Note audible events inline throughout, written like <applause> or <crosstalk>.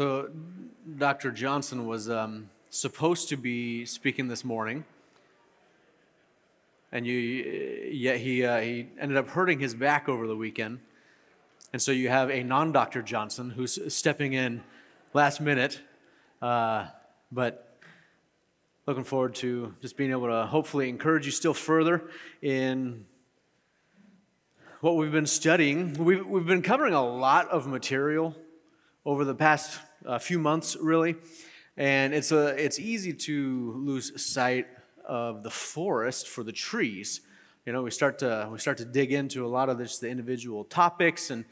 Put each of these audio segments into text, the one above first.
So, Dr. Johnson was um, supposed to be speaking this morning, and you, yet he, uh, he ended up hurting his back over the weekend. And so you have a non Dr. Johnson who's stepping in last minute, uh, but looking forward to just being able to hopefully encourage you still further in what we've been studying. We've, we've been covering a lot of material over the past uh, few months, really. And it's, a, it's easy to lose sight of the forest for the trees. You know, we start to, we start to dig into a lot of this, the individual topics. And,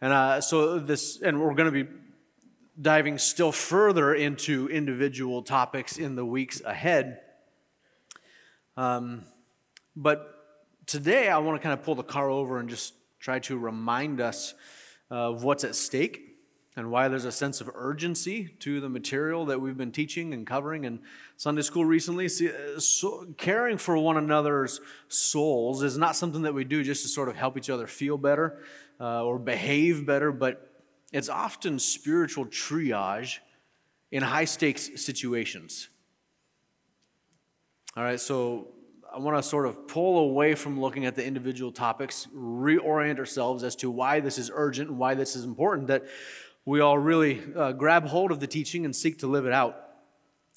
and uh, so this, and we're going to be diving still further into individual topics in the weeks ahead. Um, but today I want to kind of pull the car over and just try to remind us of what's at stake and why there's a sense of urgency to the material that we've been teaching and covering in Sunday school recently. See, uh, so caring for one another's souls is not something that we do just to sort of help each other feel better uh, or behave better, but it's often spiritual triage in high stakes situations. All right, so I want to sort of pull away from looking at the individual topics, reorient ourselves as to why this is urgent and why this is important, that we all really uh, grab hold of the teaching and seek to live it out.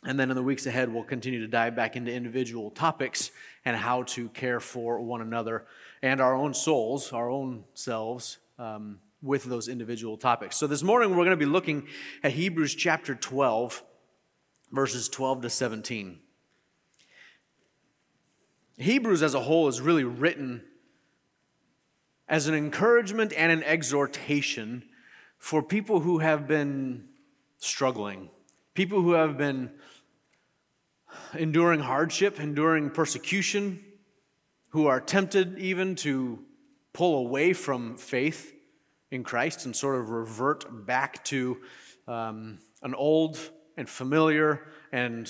And then in the weeks ahead, we'll continue to dive back into individual topics and how to care for one another and our own souls, our own selves, um, with those individual topics. So this morning, we're going to be looking at Hebrews chapter 12, verses 12 to 17. Hebrews as a whole is really written as an encouragement and an exhortation for people who have been struggling, people who have been enduring hardship, enduring persecution, who are tempted even to pull away from faith in Christ and sort of revert back to um, an old and familiar and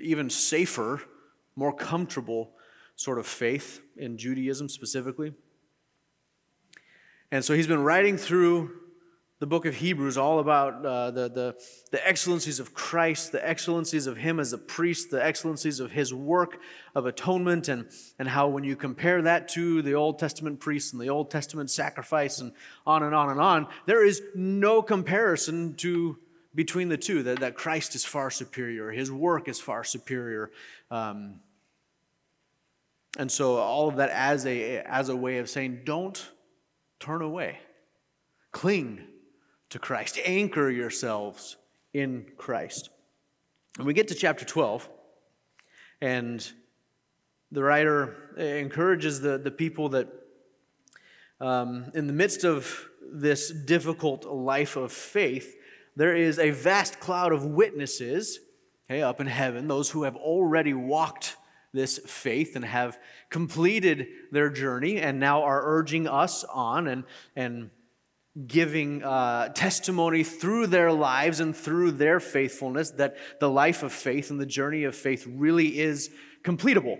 even safer, more comfortable sort of faith in Judaism specifically. And so he's been writing through the book of Hebrews all about uh, the, the, the excellencies of Christ, the excellencies of Him as a priest, the excellencies of His work of atonement, and, and how when you compare that to the Old Testament priests and the Old Testament sacrifice, and on and on and on, there is no comparison to between the two, that, that Christ is far superior, His work is far superior. Um, and so all of that as a, as a way of saying, don't turn away. Cling to Christ. Anchor yourselves in Christ. And we get to chapter 12, and the writer encourages the, the people that um, in the midst of this difficult life of faith, there is a vast cloud of witnesses okay, up in heaven, those who have already walked this faith and have completed their journey and now are urging us on and, and giving uh, testimony through their lives and through their faithfulness that the life of faith and the journey of faith really is completable.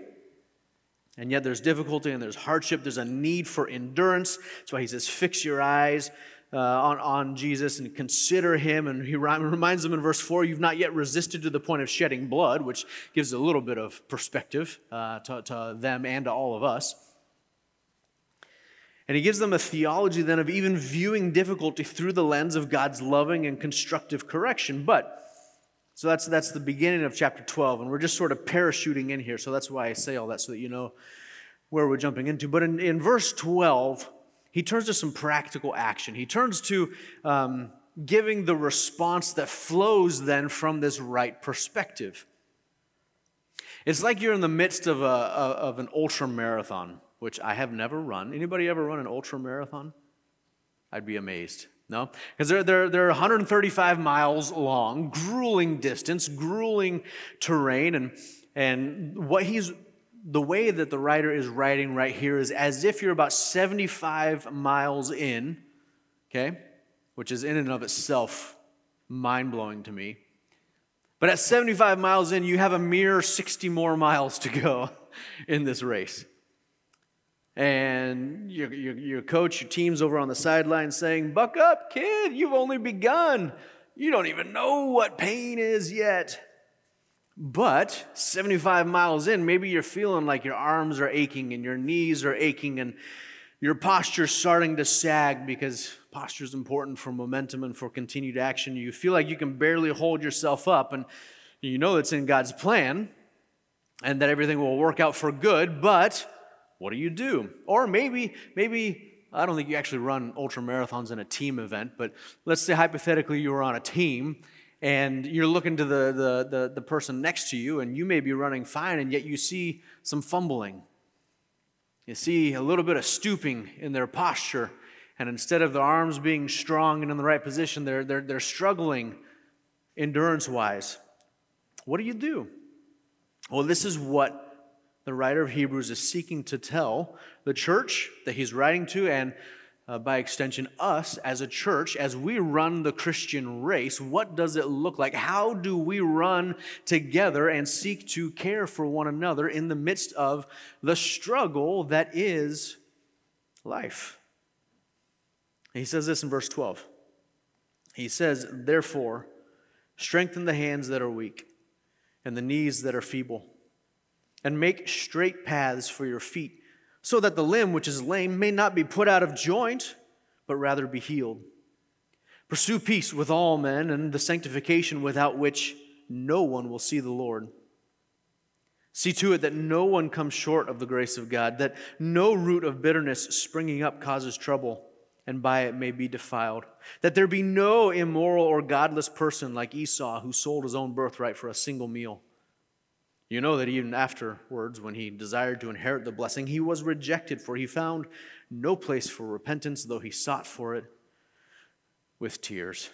And yet there's difficulty and there's hardship. There's a need for endurance. That's why he says, Fix your eyes uh, on, on Jesus and consider him. And he reminds them in verse 4 you've not yet resisted to the point of shedding blood, which gives a little bit of perspective uh, to, to them and to all of us. And he gives them a theology then of even viewing difficulty through the lens of God's loving and constructive correction. But, so that's, that's the beginning of chapter 12, and we're just sort of parachuting in here. So that's why I say all that, so that you know where we're jumping into. But in, in verse 12, he turns to some practical action. He turns to um, giving the response that flows then from this right perspective. It's like you're in the midst of, a, of an ultra marathon which I have never run. Anybody ever run an ultra marathon? I'd be amazed. No? Because they're, they're, they're 135 miles long, grueling distance, grueling terrain. And, and what he's, the way that the writer is writing right here is as if you're about 75 miles in, okay? Which is in and of itself mind blowing to me. But at 75 miles in, you have a mere 60 more miles to go <laughs> in this race and your, your, your coach, your team's over on the sideline saying, Buck up, kid, you've only begun. you don't even know what pain is yet. But 75 miles in, maybe you're feeling like your arms are aching and your knees are aching and your posture's starting to sag because posture is important for momentum and for continued action. You feel like you can barely hold yourself up, and you know it's in God's plan and that everything will work out for good, but what do you do? Or maybe, maybe I don't think you actually run ultra marathons in a team event, but let's say hypothetically you were on a team and you're looking to the, the, the, the, person next to you and you may be running fine and yet you see some fumbling. You see a little bit of stooping in their posture. And instead of the arms being strong and in the right position, they're, they're, they're struggling endurance wise. What do you do? Well, this is what the writer of Hebrews is seeking to tell the church that he's writing to, and uh, by extension, us as a church, as we run the Christian race, what does it look like? How do we run together and seek to care for one another in the midst of the struggle that is life? He says this in verse 12. He says, Therefore, strengthen the hands that are weak and the knees that are feeble, and make straight paths for your feet, so that the limb which is lame may not be put out of joint, but rather be healed. Pursue peace with all men and the sanctification without which no one will see the Lord. See to it that no one comes short of the grace of God, that no root of bitterness springing up causes trouble and by it may be defiled. That there be no immoral or godless person like Esau who sold his own birthright for a single meal. You know that even afterwards, when he desired to inherit the blessing, he was rejected, for he found no place for repentance, though he sought for it with tears.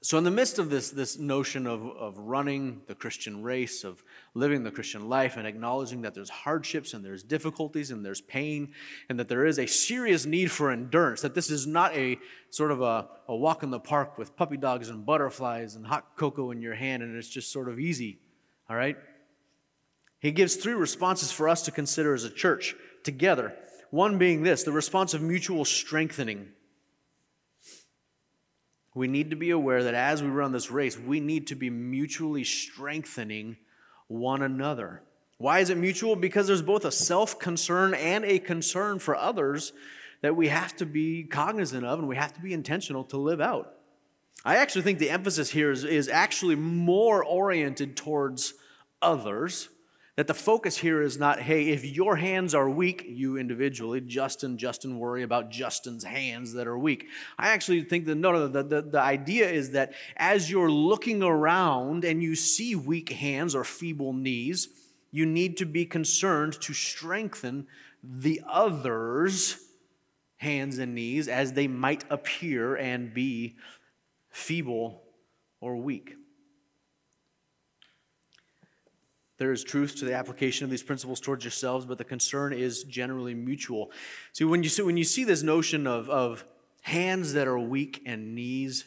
So, in the midst of this, this notion of, of running the Christian race, of living the Christian life, and acknowledging that there's hardships and there's difficulties and there's pain, and that there is a serious need for endurance, that this is not a sort of a, a walk in the park with puppy dogs and butterflies and hot cocoa in your hand, and it's just sort of easy, all right? He gives three responses for us to consider as a church together. One being this the response of mutual strengthening. We need to be aware that as we run this race, we need to be mutually strengthening one another. Why is it mutual? Because there's both a self concern and a concern for others that we have to be cognizant of and we have to be intentional to live out. I actually think the emphasis here is, is actually more oriented towards others that the focus here is not, hey, if your hands are weak, you individually, Justin, Justin, worry about Justin's hands that are weak. I actually think that, no, no, the, the, the idea is that as you're looking around and you see weak hands or feeble knees, you need to be concerned to strengthen the others' hands and knees as they might appear and be feeble or weak. There is truth to the application of these principles towards yourselves, but the concern is generally mutual. See, when you see, when you see this notion of, of hands that are weak and knees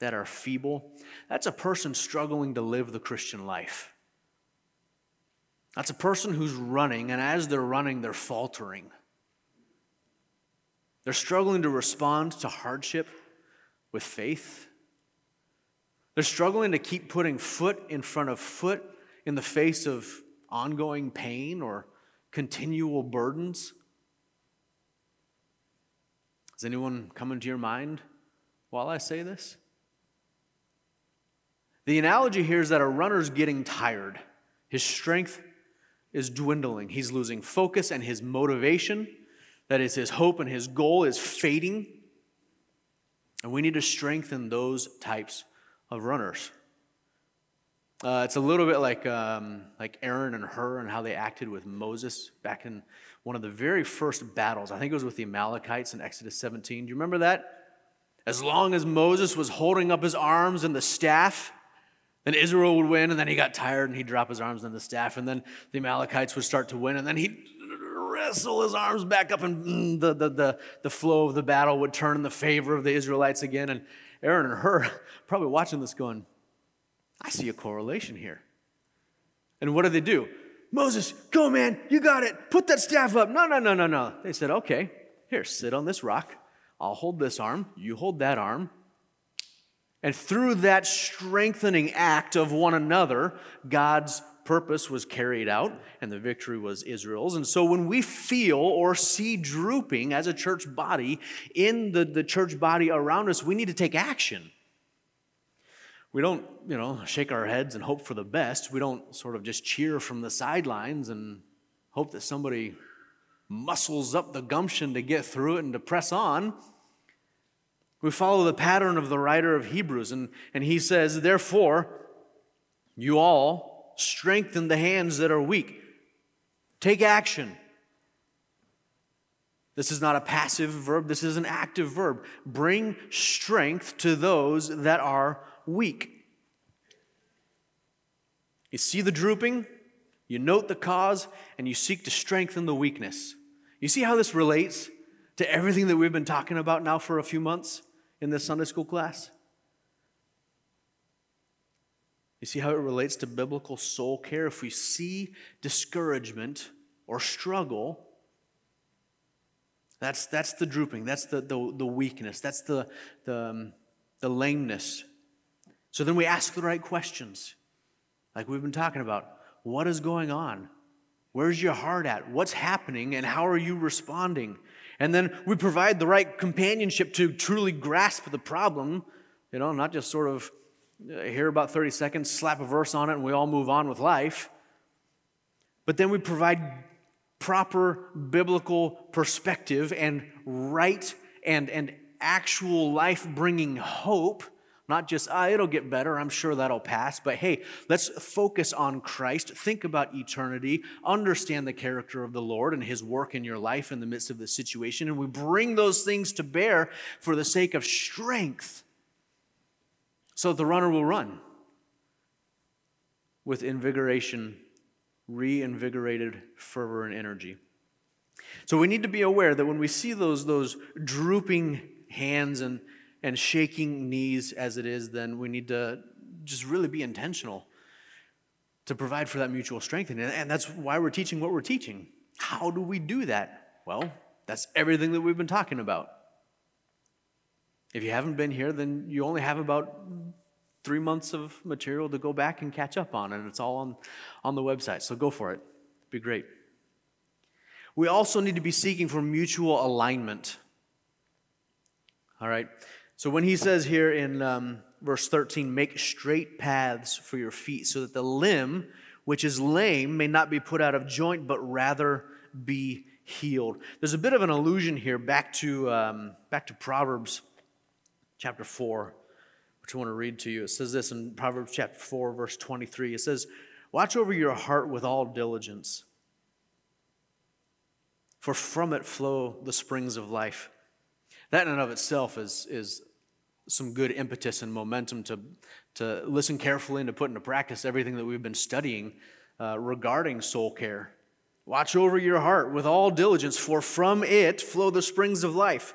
that are feeble, that's a person struggling to live the Christian life. That's a person who's running, and as they're running, they're faltering. They're struggling to respond to hardship with faith. They're struggling to keep putting foot in front of foot in the face of ongoing pain or continual burdens? Does anyone come into your mind while I say this? The analogy here is that a runner's getting tired. His strength is dwindling. He's losing focus and his motivation, that is, his hope and his goal, is fading. And we need to strengthen those types of runners. Uh, it's a little bit like, um, like Aaron and Hur and how they acted with Moses back in one of the very first battles. I think it was with the Amalekites in Exodus 17. Do you remember that? As long as Moses was holding up his arms and the staff, then Israel would win, and then he got tired and he'd drop his arms and the staff, and then the Amalekites would start to win, and then he'd wrestle his arms back up, and mm, the, the, the, the flow of the battle would turn in the favor of the Israelites again. And Aaron and Hur <laughs> probably watching this going, I see a correlation here. And what do they do? Moses, go, man, you got it. Put that staff up. No, no, no, no, no. They said, okay, here, sit on this rock. I'll hold this arm. You hold that arm. And through that strengthening act of one another, God's purpose was carried out and the victory was Israel's. And so when we feel or see drooping as a church body in the, the church body around us, we need to take action. We don't, you know, shake our heads and hope for the best. We don't sort of just cheer from the sidelines and hope that somebody muscles up the gumption to get through it and to press on. We follow the pattern of the writer of Hebrews, and, and he says, Therefore, you all strengthen the hands that are weak. Take action. This is not a passive verb, this is an active verb. Bring strength to those that are weak. You see the drooping, you note the cause, and you seek to strengthen the weakness. You see how this relates to everything that we've been talking about now for a few months? in this Sunday school class? You see how it relates to biblical soul care? If we see discouragement or struggle, that's, that's the drooping, that's the, the, the weakness, that's the, the, um, the lameness. So then we ask the right questions, like we've been talking about. What is going on? Where's your heart at? What's happening? And how are you responding? And then we provide the right companionship to truly grasp the problem, you know, not just sort of hear about 30 seconds, slap a verse on it, and we all move on with life. But then we provide proper biblical perspective and right and, and actual life bringing hope not just, ah, it'll get better, I'm sure that'll pass, but hey, let's focus on Christ, think about eternity, understand the character of the Lord and his work in your life in the midst of the situation, and we bring those things to bear for the sake of strength so the runner will run with invigoration, reinvigorated fervor and energy. So we need to be aware that when we see those, those drooping hands and and shaking knees as it is, then we need to just really be intentional to provide for that mutual strengthening. And that's why we're teaching what we're teaching. How do we do that? Well, that's everything that we've been talking about. If you haven't been here, then you only have about three months of material to go back and catch up on, and it's all on, on the website. So go for it. It'd be great. We also need to be seeking for mutual alignment. All right. So when he says here in um, verse 13, make straight paths for your feet, so that the limb which is lame may not be put out of joint, but rather be healed. There's a bit of an allusion here back to, um, back to Proverbs chapter 4, which I want to read to you. It says this in Proverbs chapter 4, verse 23. It says, Watch over your heart with all diligence, for from it flow the springs of life. That in and of itself is, is some good impetus and momentum to, to listen carefully and to put into practice everything that we've been studying uh, regarding soul care. Watch over your heart with all diligence, for from it flow the springs of life.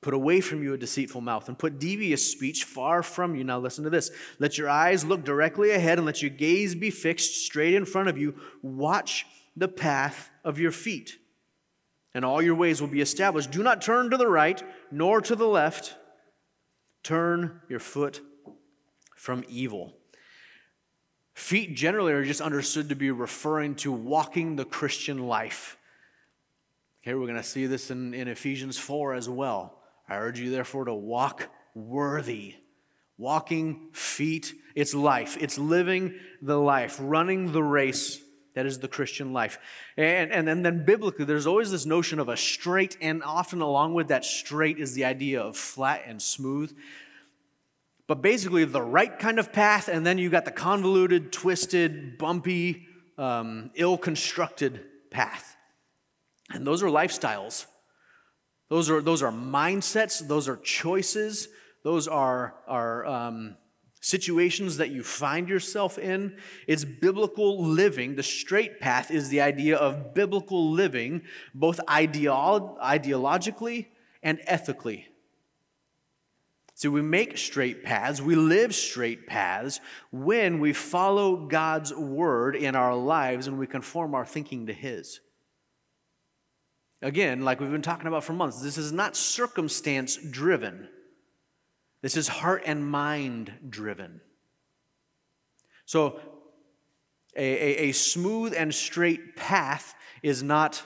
Put away from you a deceitful mouth and put devious speech far from you. Now, listen to this. Let your eyes look directly ahead and let your gaze be fixed straight in front of you. Watch the path of your feet, and all your ways will be established. Do not turn to the right nor to the left Turn your foot from evil. Feet generally are just understood to be referring to walking the Christian life. Okay, we're going to see this in, in Ephesians 4 as well. I urge you, therefore, to walk worthy. Walking feet, it's life. It's living the life, running the race that is the Christian life. And, and, and then biblically, there's always this notion of a straight, and often along with that straight is the idea of flat and smooth. But basically, the right kind of path, and then you got the convoluted, twisted, bumpy, um, ill constructed path. And those are lifestyles. Those are, those are mindsets, those are choices, those are, are um, situations that you find yourself in. It's biblical living. The straight path is the idea of biblical living, both ideolo- ideologically and ethically. So we make straight paths, we live straight paths when we follow God's word in our lives and we conform our thinking to His. Again, like we've been talking about for months, this is not circumstance driven. This is heart and mind driven. So, a, a, a smooth and straight path is not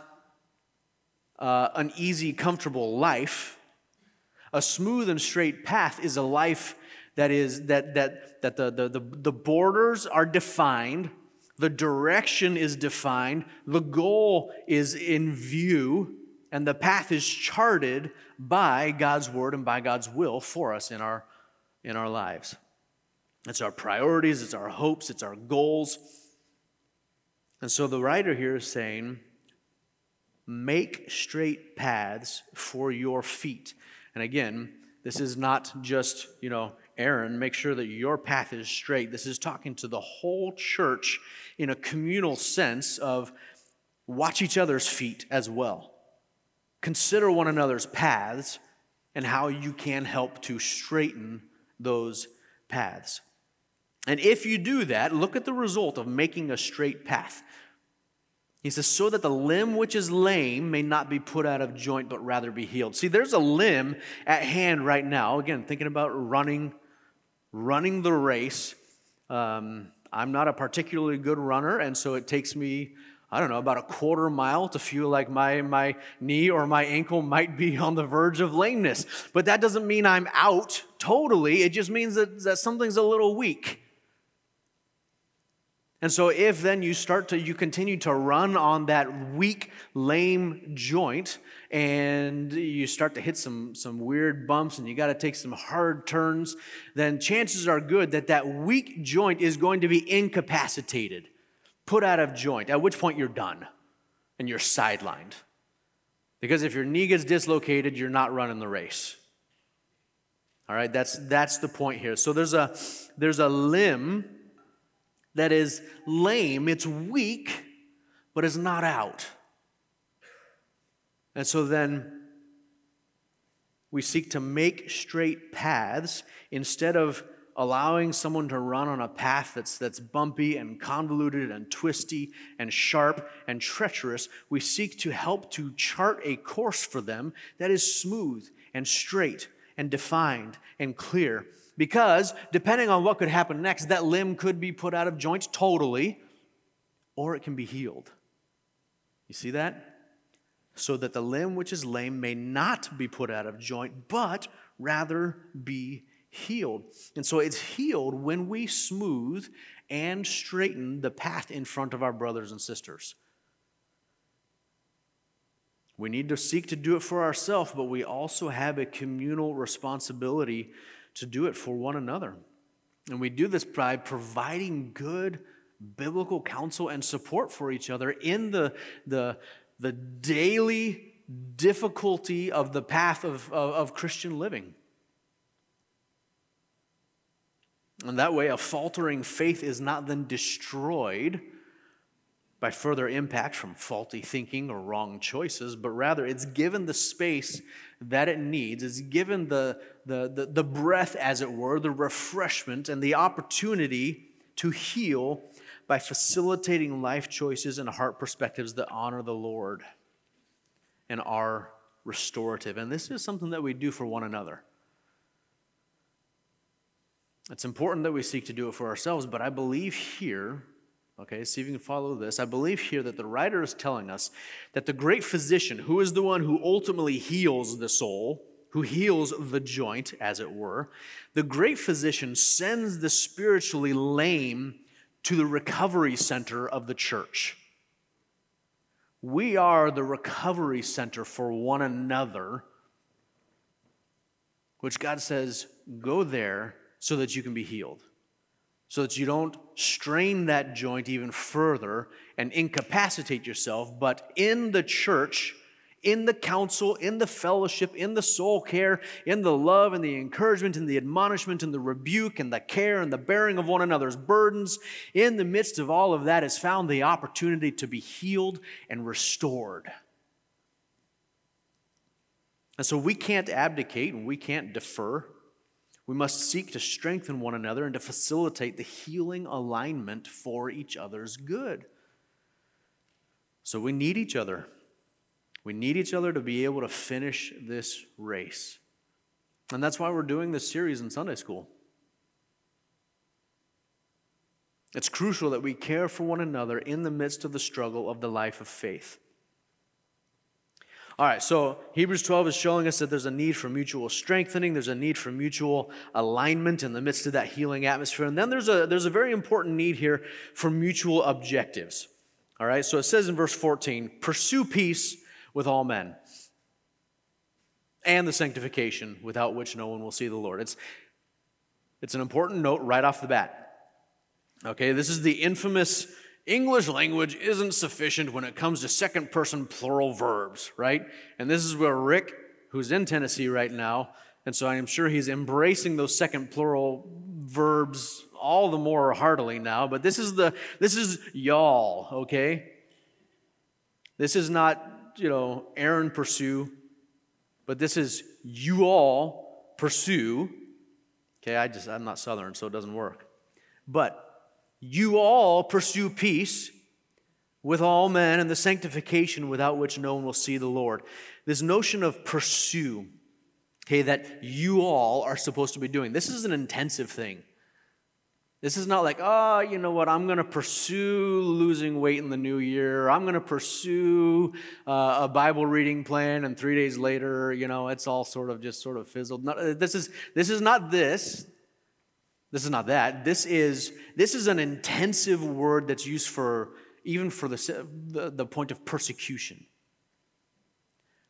uh, an easy, comfortable life. A smooth and straight path is a life that is that that that the, the, the, the borders are defined, the direction is defined, the goal is in view, and the path is charted by God's word and by God's will for us in our in our lives. It's our priorities, it's our hopes, it's our goals. And so the writer here is saying, make straight paths for your feet. And again, this is not just, you know, Aaron, make sure that your path is straight. This is talking to the whole church in a communal sense of watch each other's feet as well. Consider one another's paths and how you can help to straighten those paths. And if you do that, look at the result of making a straight path. He says, so that the limb which is lame may not be put out of joint, but rather be healed. See, there's a limb at hand right now. Again, thinking about running, running the race. Um, I'm not a particularly good runner, and so it takes me, I don't know, about a quarter mile to feel like my, my knee or my ankle might be on the verge of lameness. But that doesn't mean I'm out totally. It just means that, that something's a little weak. And so if then you start to you continue to run on that weak lame joint and you start to hit some some weird bumps and you got to take some hard turns, then chances are good that that weak joint is going to be incapacitated, put out of joint. At which point you're done and you're sidelined. Because if your knee gets dislocated, you're not running the race. All right, that's that's the point here. So there's a there's a limb that is lame, it's weak, but it's not out. And so then we seek to make straight paths instead of allowing someone to run on a path that's, that's bumpy and convoluted and twisty and sharp and treacherous. We seek to help to chart a course for them that is smooth and straight and defined and clear because depending on what could happen next, that limb could be put out of joint totally, or it can be healed. You see that? So that the limb which is lame may not be put out of joint, but rather be healed. And so it's healed when we smooth and straighten the path in front of our brothers and sisters. We need to seek to do it for ourselves, but we also have a communal responsibility to do it for one another. And we do this by providing good biblical counsel and support for each other in the, the, the daily difficulty of the path of, of, of Christian living. And that way, a faltering faith is not then destroyed by further impact from faulty thinking or wrong choices, but rather it's given the space that it needs. It's given the, the, the, the breath, as it were, the refreshment, and the opportunity to heal by facilitating life choices and heart perspectives that honor the Lord and are restorative. And this is something that we do for one another. It's important that we seek to do it for ourselves, but I believe here Okay, see if you can follow this. I believe here that the writer is telling us that the great physician, who is the one who ultimately heals the soul, who heals the joint, as it were, the great physician sends the spiritually lame to the recovery center of the church. We are the recovery center for one another, which God says, go there so that you can be healed so that you don't strain that joint even further and incapacitate yourself, but in the church, in the counsel, in the fellowship, in the soul care, in the love and the encouragement and the admonishment and the rebuke and the care and the bearing of one another's burdens, in the midst of all of that is found the opportunity to be healed and restored. And so we can't abdicate and we can't defer. We must seek to strengthen one another and to facilitate the healing alignment for each other's good. So we need each other. We need each other to be able to finish this race. And that's why we're doing this series in Sunday school. It's crucial that we care for one another in the midst of the struggle of the life of faith. All right, so Hebrews 12 is showing us that there's a need for mutual strengthening, there's a need for mutual alignment in the midst of that healing atmosphere. And then there's a, there's a very important need here for mutual objectives. All right, so it says in verse 14 pursue peace with all men and the sanctification without which no one will see the Lord. It's, it's an important note right off the bat. Okay, this is the infamous English language isn't sufficient when it comes to second person plural verbs, right? And this is where Rick, who's in Tennessee right now, and so I am sure he's embracing those second plural verbs all the more heartily now, but this is the this is y'all, okay? This is not, you know, Aaron pursue, but this is you all pursue. Okay, I just I'm not southern, so it doesn't work. But you all pursue peace with all men and the sanctification without which no one will see the Lord. This notion of pursue, okay, that you all are supposed to be doing, this is an intensive thing. This is not like, oh, you know what, I'm going to pursue losing weight in the new year. I'm going to pursue uh, a Bible reading plan, and three days later, you know, it's all sort of just sort of fizzled. No, this, is, this is not this. This is not that. This is, this is an intensive word that's used for even for the, the, the point of persecution.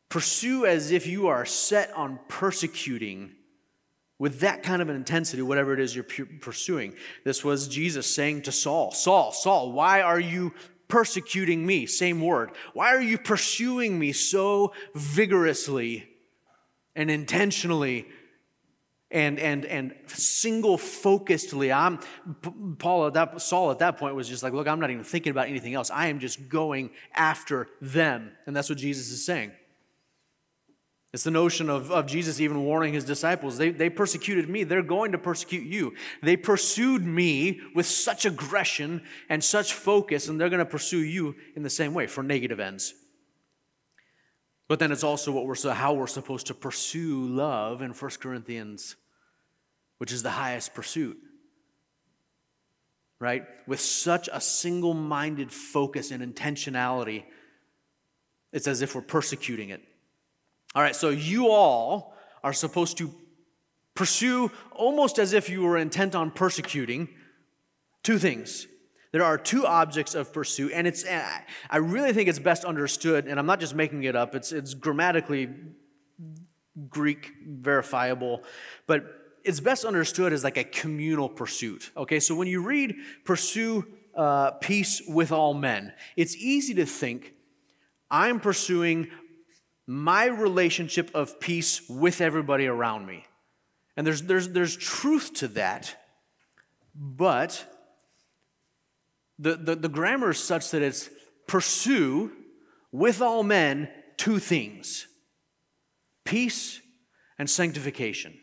Pursue as if you are set on persecuting with that kind of an intensity, whatever it is you're pursuing. This was Jesus saying to Saul, Saul, Saul, why are you persecuting me? Same word. Why are you pursuing me so vigorously and intentionally and and and single focusedly i'm paul at that saul at that point was just like look i'm not even thinking about anything else. I am just going after them. And that's what jesus is saying. It's the notion of, of jesus even warning his disciples they, they persecuted me. They're going to persecute you. They pursued me with such aggression and such focus and they're going to pursue you in the same way for negative ends. But then it's also what we're how we're supposed to pursue love in 1 corinthians which is the highest pursuit. Right? With such a single minded focus and intentionality, it's as if we're persecuting it. All right, so you all are supposed to pursue almost as if you were intent on persecuting two things. There are two objects of pursuit, and it's I really think it's best understood, and I'm not just making it up, it's, it's grammatically Greek verifiable, but it's best understood as like a communal pursuit. Okay, so when you read pursue uh, peace with all men, it's easy to think I'm pursuing my relationship of peace with everybody around me. And there's, there's, there's truth to that, but the, the, the grammar is such that it's pursue with all men two things peace and sanctification.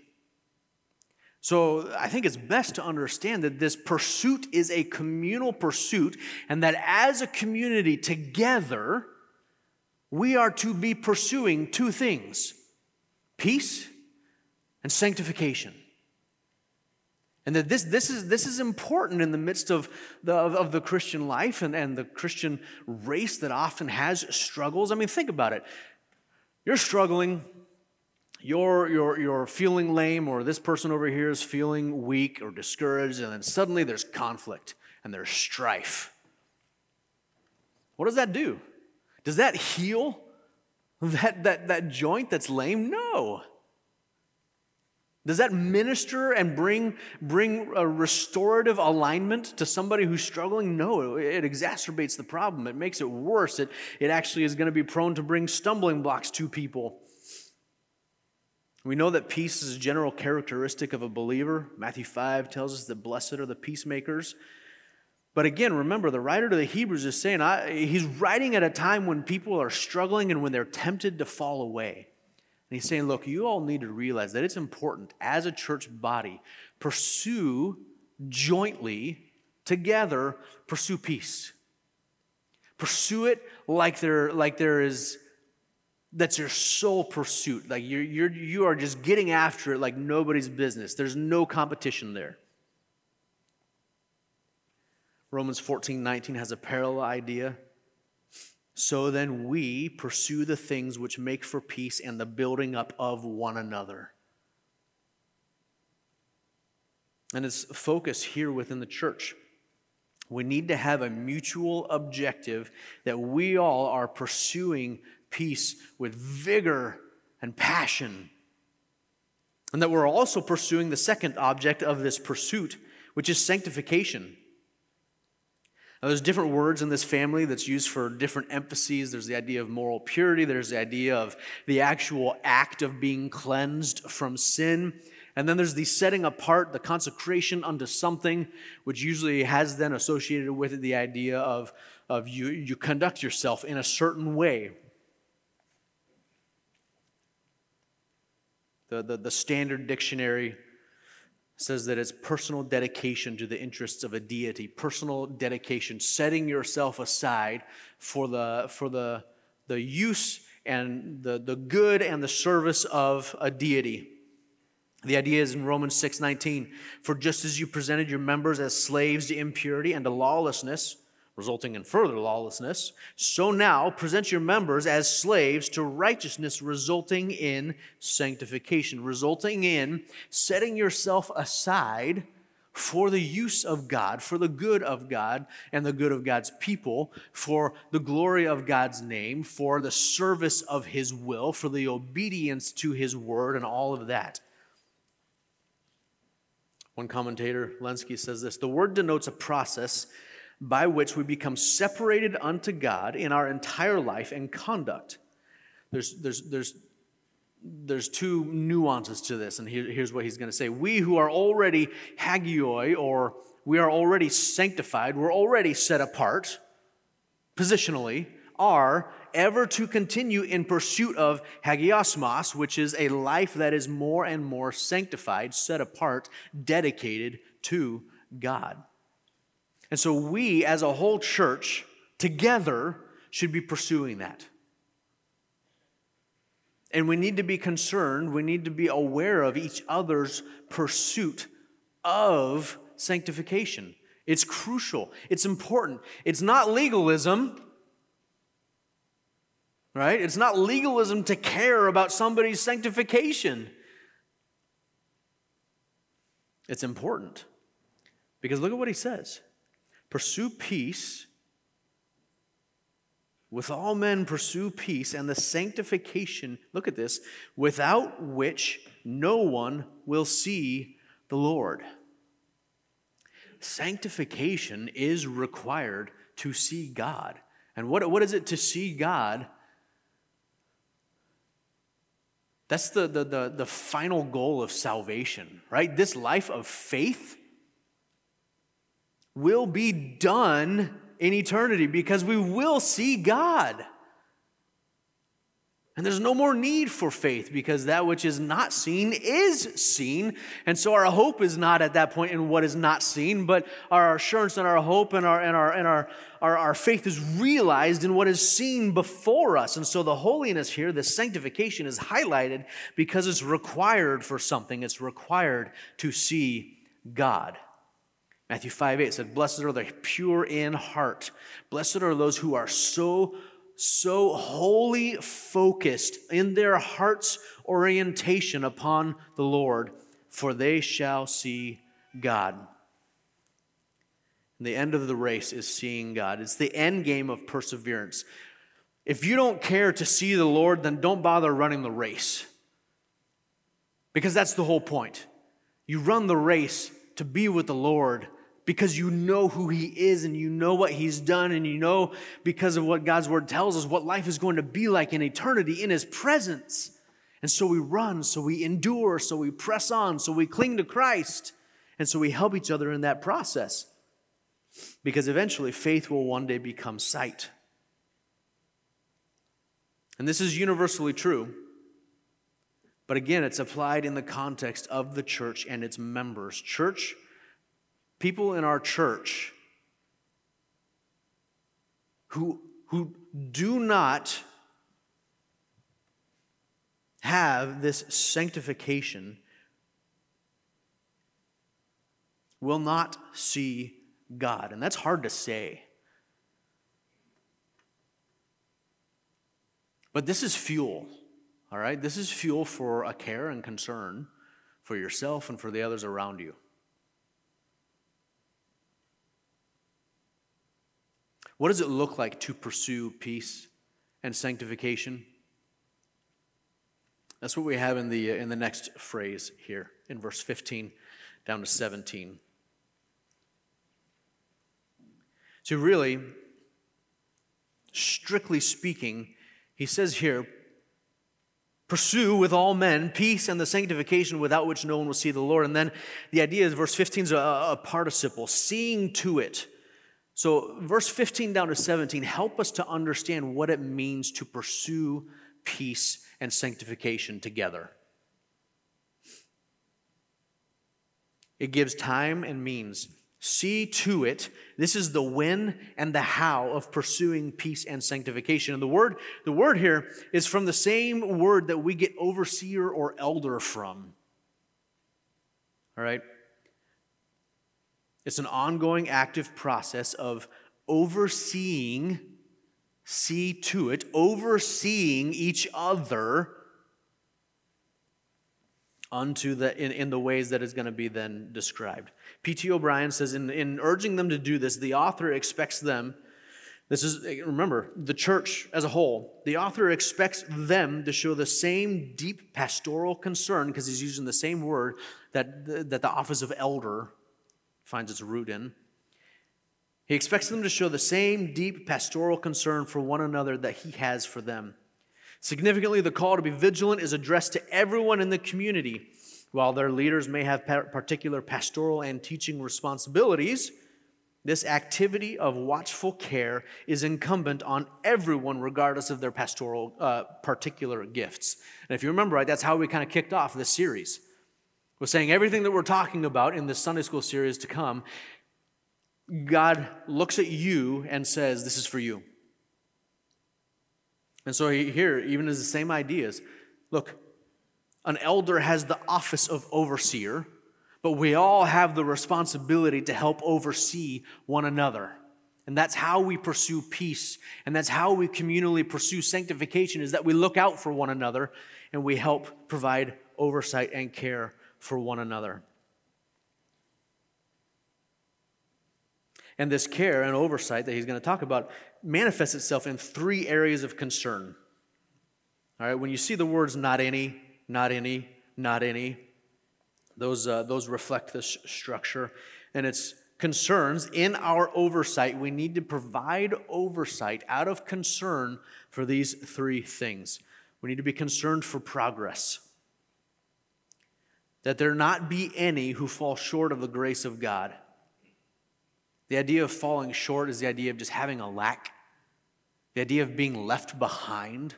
So I think it's best to understand that this pursuit is a communal pursuit, and that as a community together, we are to be pursuing two things peace and sanctification. And that this, this, is, this is important in the midst of the, of, of the Christian life and, and the Christian race that often has struggles. I mean, think about it. You're struggling you're, you're, you're feeling lame, or this person over here is feeling weak or discouraged, and then suddenly there's conflict and there's strife. What does that do? Does that heal <laughs> that, that, that joint that's lame? No. Does that minister and bring, bring a restorative alignment to somebody who's struggling? No, it exacerbates the problem. It makes it worse. It, it actually is going to be prone to bring stumbling blocks to people. We know that peace is a general characteristic of a believer. Matthew 5 tells us that blessed are the peacemakers. But again, remember, the writer to the Hebrews is saying I, he's writing at a time when people are struggling and when they're tempted to fall away. And he's saying, look, you all need to realize that it's important as a church body, pursue jointly, together, pursue peace. Pursue it like there, like there is that's your sole pursuit. Like you're, you're, you are just getting after it like nobody's business. There's no competition there. Romans 14 19 has a parallel idea. So then we pursue the things which make for peace and the building up of one another. And its focus here within the church. We need to have a mutual objective that we all are pursuing peace with vigor and passion. And that we're also pursuing the second object of this pursuit, which is sanctification. Now, there's different words in this family that's used for different emphases. There's the idea of moral purity, there's the idea of the actual act of being cleansed from sin. And then there's the setting apart, the consecration unto something, which usually has then associated with it the idea of, of you, you conduct yourself in a certain way. The, the, the standard dictionary says that it's personal dedication to the interests of a deity, personal dedication, setting yourself aside for the, for the, the use and the, the good and the service of a deity. The idea is in Romans 6:19, for just as you presented your members as slaves to impurity and to lawlessness, resulting in further lawlessness, so now present your members as slaves to righteousness, resulting in sanctification, resulting in setting yourself aside for the use of God, for the good of God and the good of God's people, for the glory of God's name, for the service of His will, for the obedience to His word, and all of that. One commentator, Lenski, says this The word denotes a process by which we become separated unto God in our entire life and conduct. There's, there's, there's, there's two nuances to this, and here, here's what he's going to say. We who are already hagioi, or we are already sanctified, we're already set apart positionally, are ever to continue in pursuit of hagiasmos, which is a life that is more and more sanctified, set apart, dedicated to God. And so we, as a whole church, together, should be pursuing that. And we need to be concerned, we need to be aware of each other's pursuit of sanctification. It's crucial, it's important. It's not legalism, right? It's not legalism to care about somebody's sanctification. It's important. Because look at what he says. Pursue peace. With all men, pursue peace and the sanctification, look at this, without which no one will see the Lord. Sanctification is required to see God. And what, what is it to see God? That's the, the, the, the final goal of salvation, right? This life of faith will be done in eternity because we will see God. And there's no more need for faith because that which is not seen is seen. And so our hope is not at that point in what is not seen, but our assurance and our hope and our and our and our, our, our faith is realized in what is seen before us. And so the holiness here, the sanctification is highlighted because it's required for something. It's required to see God. Matthew 5 8 said, Blessed are the pure in heart. Blessed are those who are so, so wholly focused in their heart's orientation upon the Lord, for they shall see God. And the end of the race is seeing God. It's the end game of perseverance. If you don't care to see the Lord, then don't bother running the race. Because that's the whole point. You run the race to be with the Lord because you know who He is and you know what He's done, and you know because of what God's Word tells us what life is going to be like in eternity in His presence. And so we run, so we endure, so we press on, so we cling to Christ, and so we help each other in that process. Because eventually faith will one day become sight. And this is universally true. But again, it's applied in the context of the church and its members. Church people in our church who, who do not have this sanctification will not see God. And that's hard to say. But this is fuel, all right? This is fuel for a care and concern for yourself and for the others around you. What does it look like to pursue peace and sanctification? That's what we have in the, in the next phrase here in verse 15 down to 17. So, really, strictly speaking, he says here, pursue with all men peace and the sanctification without which no one will see the Lord. And then the idea is verse 15 is a, a participle, seeing to it. So, verse 15 down to 17 help us to understand what it means to pursue peace and sanctification together. It gives time and means. See to it. This is the when and the how of pursuing peace and sanctification. And the word, the word here is from the same word that we get overseer or elder from. All right? It's an ongoing active process of overseeing, see to it, overseeing each other unto the in, in the ways that is going to be then described. P.T. O'Brien says, in, in urging them to do this, the author expects them, this is, remember, the church as a whole, the author expects them to show the same deep pastoral concern, because he's using the same word that, that the office of elder finds its root in. He expects them to show the same deep pastoral concern for one another that he has for them. Significantly, the call to be vigilant is addressed to everyone in the community. While their leaders may have particular pastoral and teaching responsibilities, this activity of watchful care is incumbent on everyone, regardless of their pastoral uh, particular gifts. And if you remember right, that's how we kind of kicked off this series. We're saying everything that we're talking about in this Sunday school series to come, God looks at you and says, This is for you. And so here, even as the same ideas, look, an elder has the office of overseer, but we all have the responsibility to help oversee one another. And that's how we pursue peace. And that's how we communally pursue sanctification is that we look out for one another and we help provide oversight and care for one another. And this care and oversight that he's going to talk about manifests itself in three areas of concern. All right, when you see the words not any, not any, not any, those, uh, those reflect this structure. And it's concerns in our oversight. We need to provide oversight out of concern for these three things. We need to be concerned for progress, that there not be any who fall short of the grace of God. The idea of falling short is the idea of just having a lack, the idea of being left behind,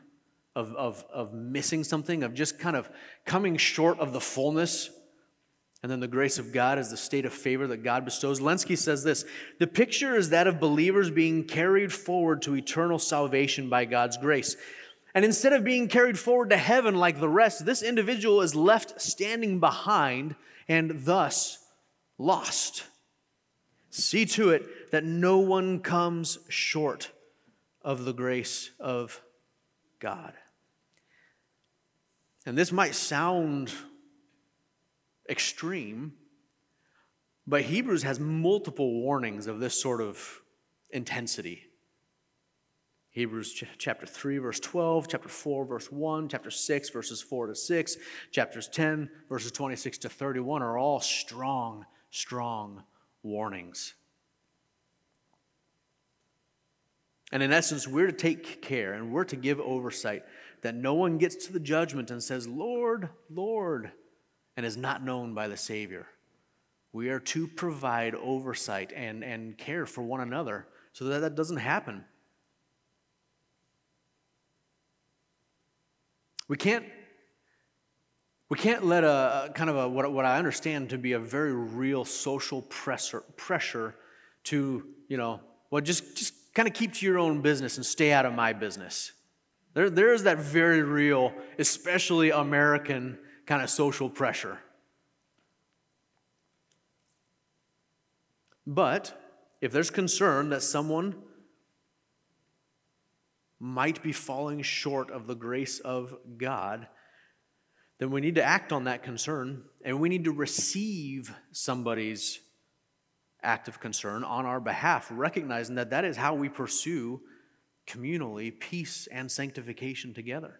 of, of, of missing something, of just kind of coming short of the fullness. And then the grace of God is the state of favor that God bestows. Lenski says this The picture is that of believers being carried forward to eternal salvation by God's grace. And instead of being carried forward to heaven like the rest, this individual is left standing behind and thus lost. See to it that no one comes short of the grace of God. And this might sound extreme, but Hebrews has multiple warnings of this sort of intensity. Hebrews ch- chapter 3, verse 12, chapter 4, verse 1, chapter 6, verses 4 to 6, chapters 10, verses 26 to 31 are all strong, strong warnings. And in essence, we're to take care and we're to give oversight that no one gets to the judgment and says, Lord, Lord, and is not known by the Savior. We are to provide oversight and, and care for one another so that that doesn't happen. We can't we can't let a kind of a what, what I understand to be a very real social pressure pressure to, you know, well just just kind of keep to your own business and stay out of my business. There, there is that very real, especially American kind of social pressure. But if there's concern that someone might be falling short of the grace of God, then we need to act on that concern and we need to receive somebody's act of concern on our behalf, recognizing that that is how we pursue communally peace and sanctification together.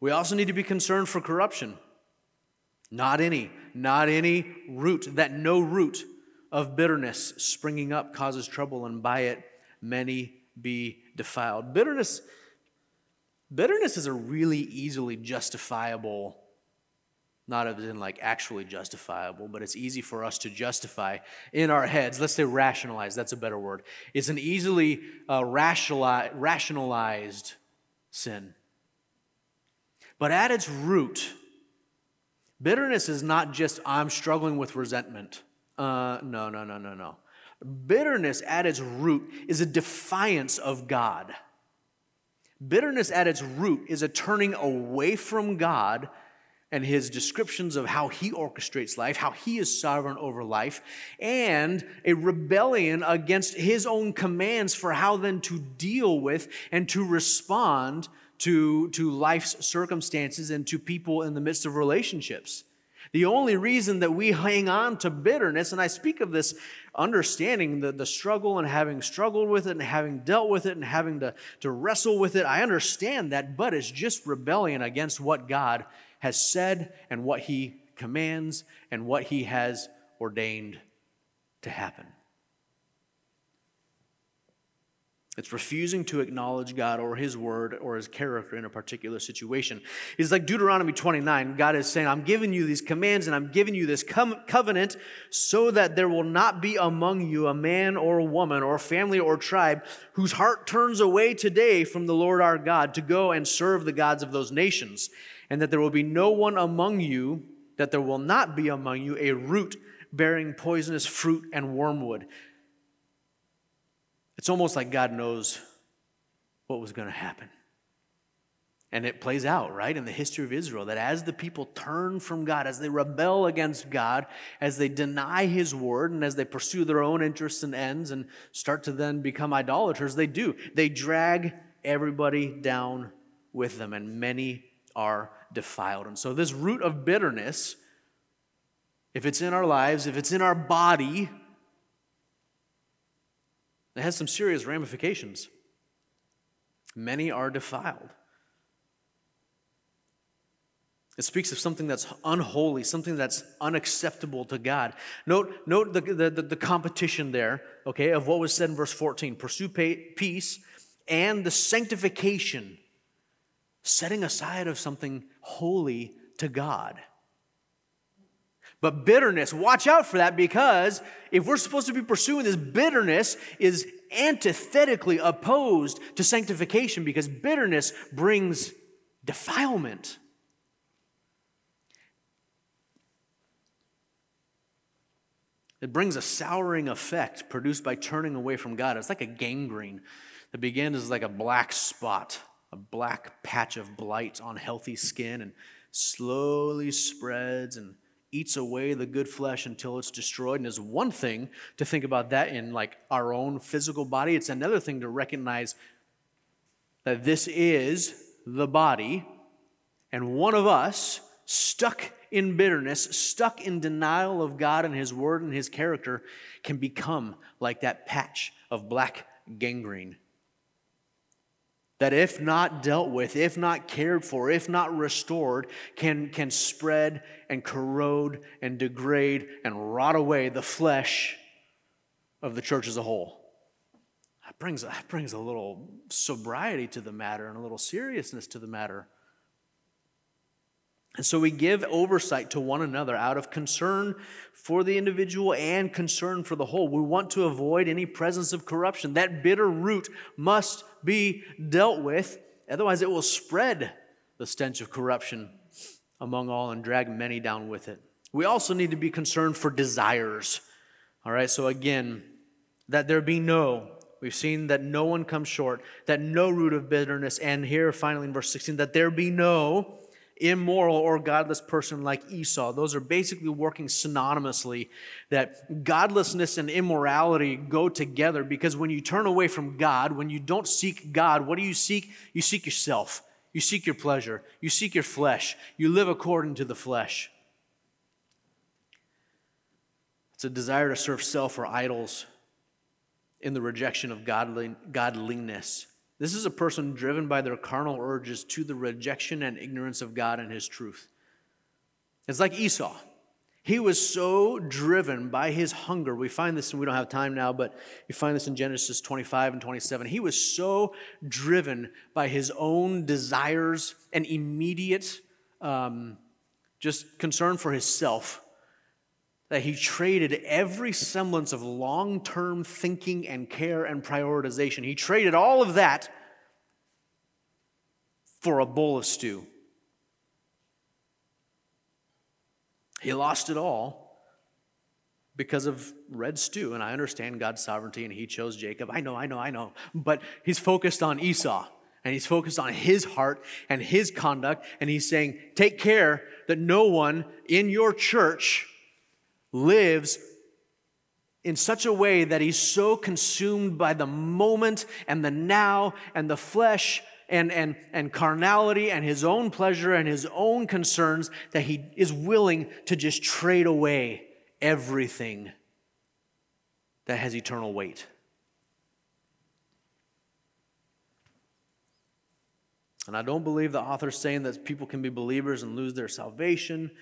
We also need to be concerned for corruption. Not any, not any root, that no root of bitterness springing up causes trouble, and by it many be defiled. Bitterness, bitterness is a really easily justifiable not as in like actually justifiable, but it's easy for us to justify in our heads. Let's say rationalize, that's a better word. It's an easily uh, rationalized sin. But at its root, bitterness is not just I'm struggling with resentment. Uh, no, no, no, no, no. Bitterness at its root is a defiance of God. Bitterness at its root is a turning away from God and his descriptions of how he orchestrates life, how he is sovereign over life, and a rebellion against his own commands for how then to deal with and to respond to, to life's circumstances and to people in the midst of relationships. The only reason that we hang on to bitterness, and I speak of this understanding the, the struggle and having struggled with it and having dealt with it and having to, to wrestle with it, I understand that, but it's just rebellion against what God has said and what he commands and what he has ordained to happen. It's refusing to acknowledge God or His word or His character in a particular situation. It's like Deuteronomy 29. God is saying, I'm giving you these commands and I'm giving you this covenant so that there will not be among you a man or a woman or a family or tribe whose heart turns away today from the Lord our God to go and serve the gods of those nations and that there will be no one among you, that there will not be among you a root bearing poisonous fruit and wormwood. It's almost like God knows what was going to happen. And it plays out, right, in the history of Israel that as the people turn from God, as they rebel against God, as they deny His word, and as they pursue their own interests and ends and start to then become idolaters, they do. They drag everybody down with them, and many are defiled. And so, this root of bitterness, if it's in our lives, if it's in our body, it has some serious ramifications. Many are defiled. It speaks of something that's unholy, something that's unacceptable to God. Note, note the, the, the, competition there, okay, of what was said in verse 14 pursue peace and the sanctification setting aside of something holy to God. But bitterness, watch out for that because if we're supposed to be pursuing this, bitterness is antithetically opposed to sanctification because bitterness brings defilement. It brings a souring effect produced by turning away from God. It's like a gangrene that begins as like a black spot a black patch of blight on healthy skin and slowly spreads and eats away the good flesh until it's destroyed. And it's one thing to think about that in like our own physical body. It's another thing to recognize that this is the body, and one of us stuck in bitterness, stuck in denial of God and His word and His character, can become like that patch of black gangrene that if not dealt with, if not cared for, if not restored, can, can spread and corrode and degrade and rot away the flesh of the church as a whole. That brings, that brings a little sobriety to the matter and a little seriousness to the matter. And so we give oversight to one another out of concern for the individual and concern for the whole. We want to avoid any presence of corruption. That bitter root must be dealt with, otherwise, it will spread the stench of corruption among all and drag many down with it. We also need to be concerned for desires. All right, so again, that there be no We've seen that no one comes short, that no root of bitterness, and here finally in verse 16, that there be no immoral or godless person like Esau. Those are basically working synonymously, that godlessness and immorality go together because when you turn away from God, when you don't seek God, what do you seek? You seek yourself. You seek your pleasure. You seek your flesh. You live according to the flesh. It's a desire to serve self or idols in the rejection of godly, godliness. This is a person driven by their carnal urges to the rejection and ignorance of God and His truth. It's like Esau. He was so driven by his hunger. We find this, and we don't have time now, but you find this in Genesis 25 and 27. He was so driven by his own desires and immediate um, just concern for himself that he traded every semblance of long term thinking and care and prioritization. He traded all of that for a bowl of stew. He lost it all because of red stew. And I understand God's sovereignty and he chose Jacob. I know, I know, I know. But he's focused on Esau and he's focused on his heart and his conduct. And he's saying, take care that no one in your church lives in such a way that he's so consumed by the moment and the now and the flesh and, and, and carnality and his own pleasure and his own concerns that he is willing to just trade away everything that has eternal weight. And I don't believe the author's saying that people can be believers and lose their salvation.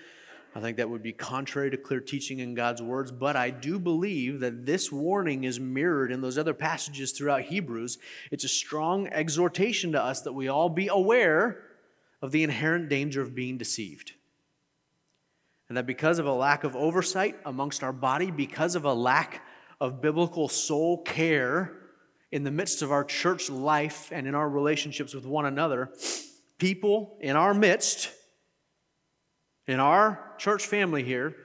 I think that would be contrary to clear teaching in God's words, but I do believe that this warning is mirrored in those other passages throughout Hebrews. It's a strong exhortation to us that we all be aware of the inherent danger of being deceived. And that because of a lack of oversight amongst our body, because of a lack of biblical soul care in the midst of our church life and in our relationships with one another, people in our midst, in our church family here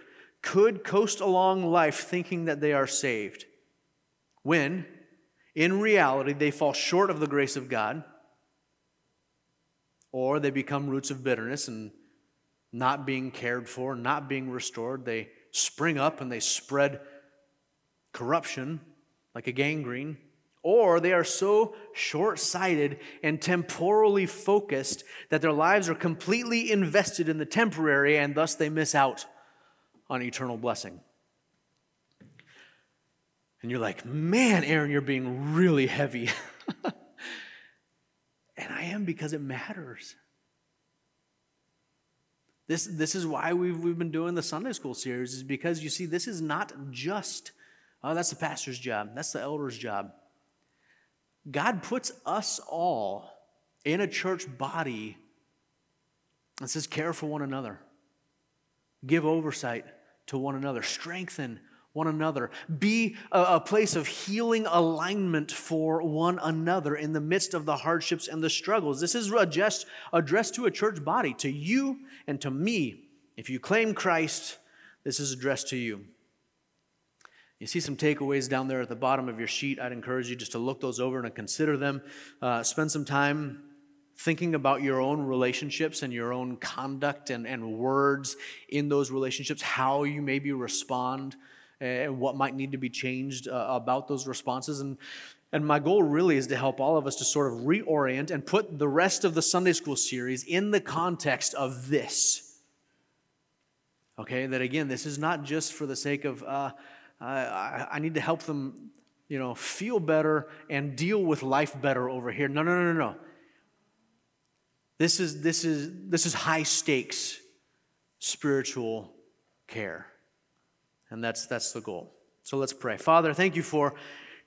could coast along life thinking that they are saved when in reality they fall short of the grace of God or they become roots of bitterness and not being cared for, not being restored. They spring up and they spread corruption like a gangrene or they are so short sighted and temporally focused that their lives are completely invested in the temporary and thus they miss out on eternal blessing. And you're like, man, Aaron, you're being really heavy. <laughs> and I am because it matters. This, this is why we've, we've been doing the Sunday school series, is because you see, this is not just, oh, that's the pastor's job, that's the elder's job. God puts us all in a church body and says, care for one another, give oversight to one another, strengthen one another, be a, a, place of healing alignment for one another in the midst of the hardships and the struggles. This is just addressed to a church body, to you and to me. If you claim Christ, this is addressed to you. You see some takeaways down there at the bottom of your sheet. I'd encourage you just to look those over and consider them. Uh, spend some time thinking about your own relationships and your own conduct and, and words in those relationships, how you maybe respond, and what might need to be changed uh, about those responses. And, and my goal really is to help all of us to sort of reorient and put the rest of the Sunday school series in the context of this. Okay, that again, this is not just for the sake of. Uh, I, I need to help them, you know, feel better and deal with life better over here. No, no, no, no, no. This is, this is, this is high stakes spiritual care. And that's, that's the goal. So let's pray. Father, thank you for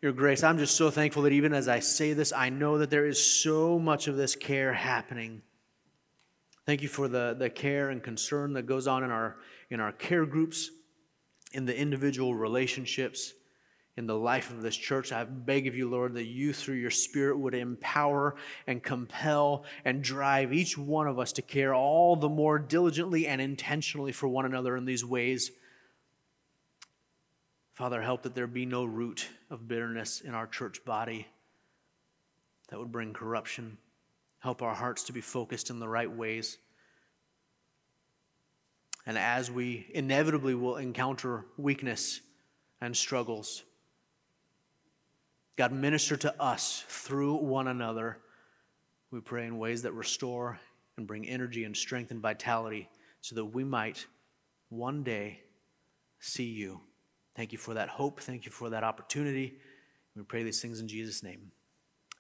your grace. I'm just so thankful that even as I say this, I know that there is so much of this care happening. Thank you for the, the care and concern that goes on in our, in our care groups in the individual relationships, in the life of this church. I beg of you, Lord, that you, through your Spirit, would empower and compel and drive each one of us to care all the more diligently and intentionally for one another in these ways. Father, help that there be no root of bitterness in our church body that would bring corruption. Help our hearts to be focused in the right ways. And as we inevitably will encounter weakness and struggles, God, minister to us through one another. We pray in ways that restore and bring energy and strength and vitality so that we might one day see you. Thank you for that hope. Thank you for that opportunity. We pray these things in Jesus' name.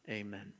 Amen.